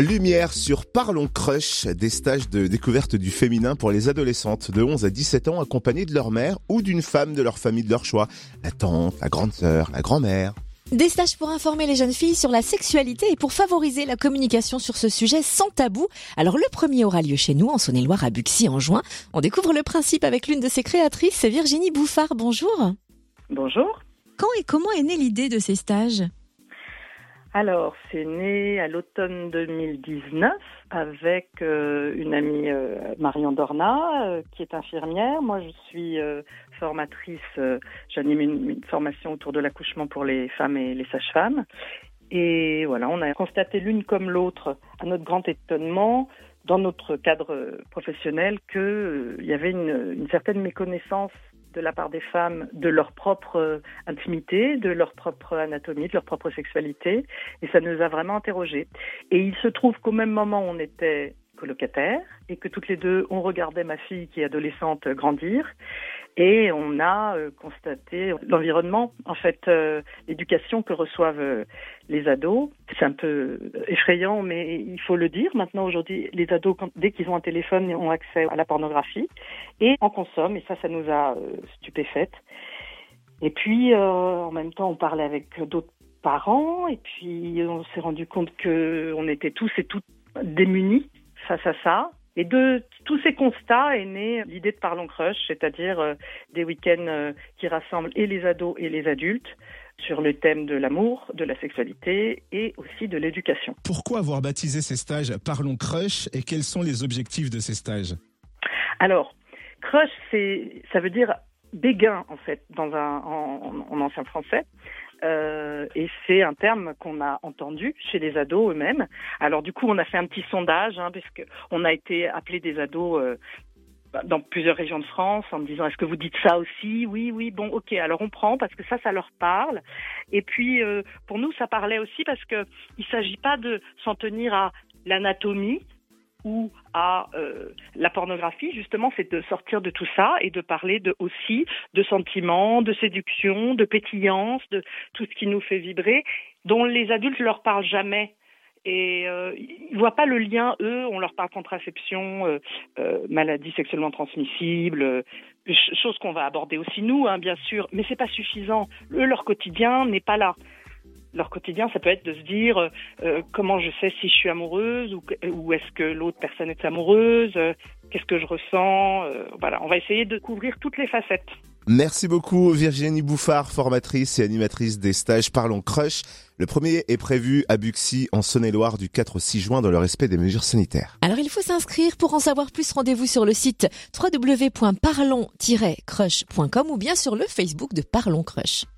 Lumière sur Parlons Crush, des stages de découverte du féminin pour les adolescentes de 11 à 17 ans accompagnées de leur mère ou d'une femme de leur famille de leur choix, la tante, la grande sœur, la grand-mère. Des stages pour informer les jeunes filles sur la sexualité et pour favoriser la communication sur ce sujet sans tabou. Alors le premier aura lieu chez nous en Saône-et-Loire à Buxy en juin. On découvre le principe avec l'une de ses créatrices, Virginie Bouffard. Bonjour. Bonjour. Quand et comment est née l'idée de ces stages? Alors, c'est né à l'automne 2019 avec euh, une amie euh, Marion Dorna, euh, qui est infirmière. Moi, je suis formatrice, j'anime une, formation autour de l'accouchement pour les femmes et les sages-femmes. Et voilà, on a constaté l'une comme l'autre, à notre grand étonnement, dans notre cadre professionnel, qu'il y avait une certaine méconnaissance de la part des femmes de leur propre euh, intimité, de leur propre anatomie, de leur propre sexualité. Et ça nous a vraiment interrogés. Et il se trouve qu'au même moment, on était colocataires et que toutes les deux, on regardait ma fille qui est adolescente grandir et on a euh, constaté l'environnement, en fait, euh, l'éducation que reçoivent euh, les ados. C'est un peu effrayant, mais il faut le dire. Maintenant, aujourd'hui, les ados, dès qu'ils ont un téléphone, ont accès à la pornographie et en consomment, et ça, ça nous a stupéfaites. Et puis, en même temps, on parlait avec d'autres parents, et puis on s'est rendu compte que on était tous et toutes démunis face à ça. Et de tous ces constats est née l'idée de Parlons Crush, c'est-à-dire euh, des week-ends euh, qui rassemblent et les ados et les adultes sur le thème de l'amour, de la sexualité et aussi de l'éducation. Pourquoi avoir baptisé ces stages Parlons Crush et quels sont les objectifs de ces stages? Alors, Crush, ça veut dire béguin en fait dans un en ancien français. Euh, et c'est un terme qu'on a entendu chez les ados eux-mêmes. Alors du coup, on a fait un petit sondage, hein, puisque on a été appelé des ados euh, dans plusieurs régions de France en me disant est-ce que vous dites ça aussi? Oui, oui, bon, ok. Alors on prend parce que ça, ça leur parle. Et puis euh, pour nous, ça parlait aussi parce que il s'agit pas de s'en tenir à l'anatomie, ou à euh, la pornographie, justement, c'est de sortir de tout ça et de parler aussi de sentiments, de séduction, de pétillance, de tout ce qui nous fait vibrer, dont les adultes ne leur parlent jamais. Et euh, ils voient pas le lien, eux, on leur parle contraception, euh, maladies sexuellement transmissibles, choses qu'on va aborder aussi nous, hein, bien sûr, mais c'est pas suffisant. Eux, leur quotidien n'est pas là leur quotidien, ça peut être de se dire euh, euh, comment je sais si je suis amoureuse ou, ou est-ce que l'autre personne est amoureuse, euh, qu'est-ce que je ressens. voilà, on va essayer de couvrir toutes les facettes. Merci beaucoup Virginie Bouffard, formatrice et animatrice des stages Parlons Crush. Le premier est prévu à Buxy en Saône-et-Loire du 4 au 6 juin dans le respect des mesures sanitaires. Alors il faut s'inscrire pour en savoir plus. Rendez-vous sur le site www.parlons-crush.com ou bien sur le Facebook de Parlons Crush.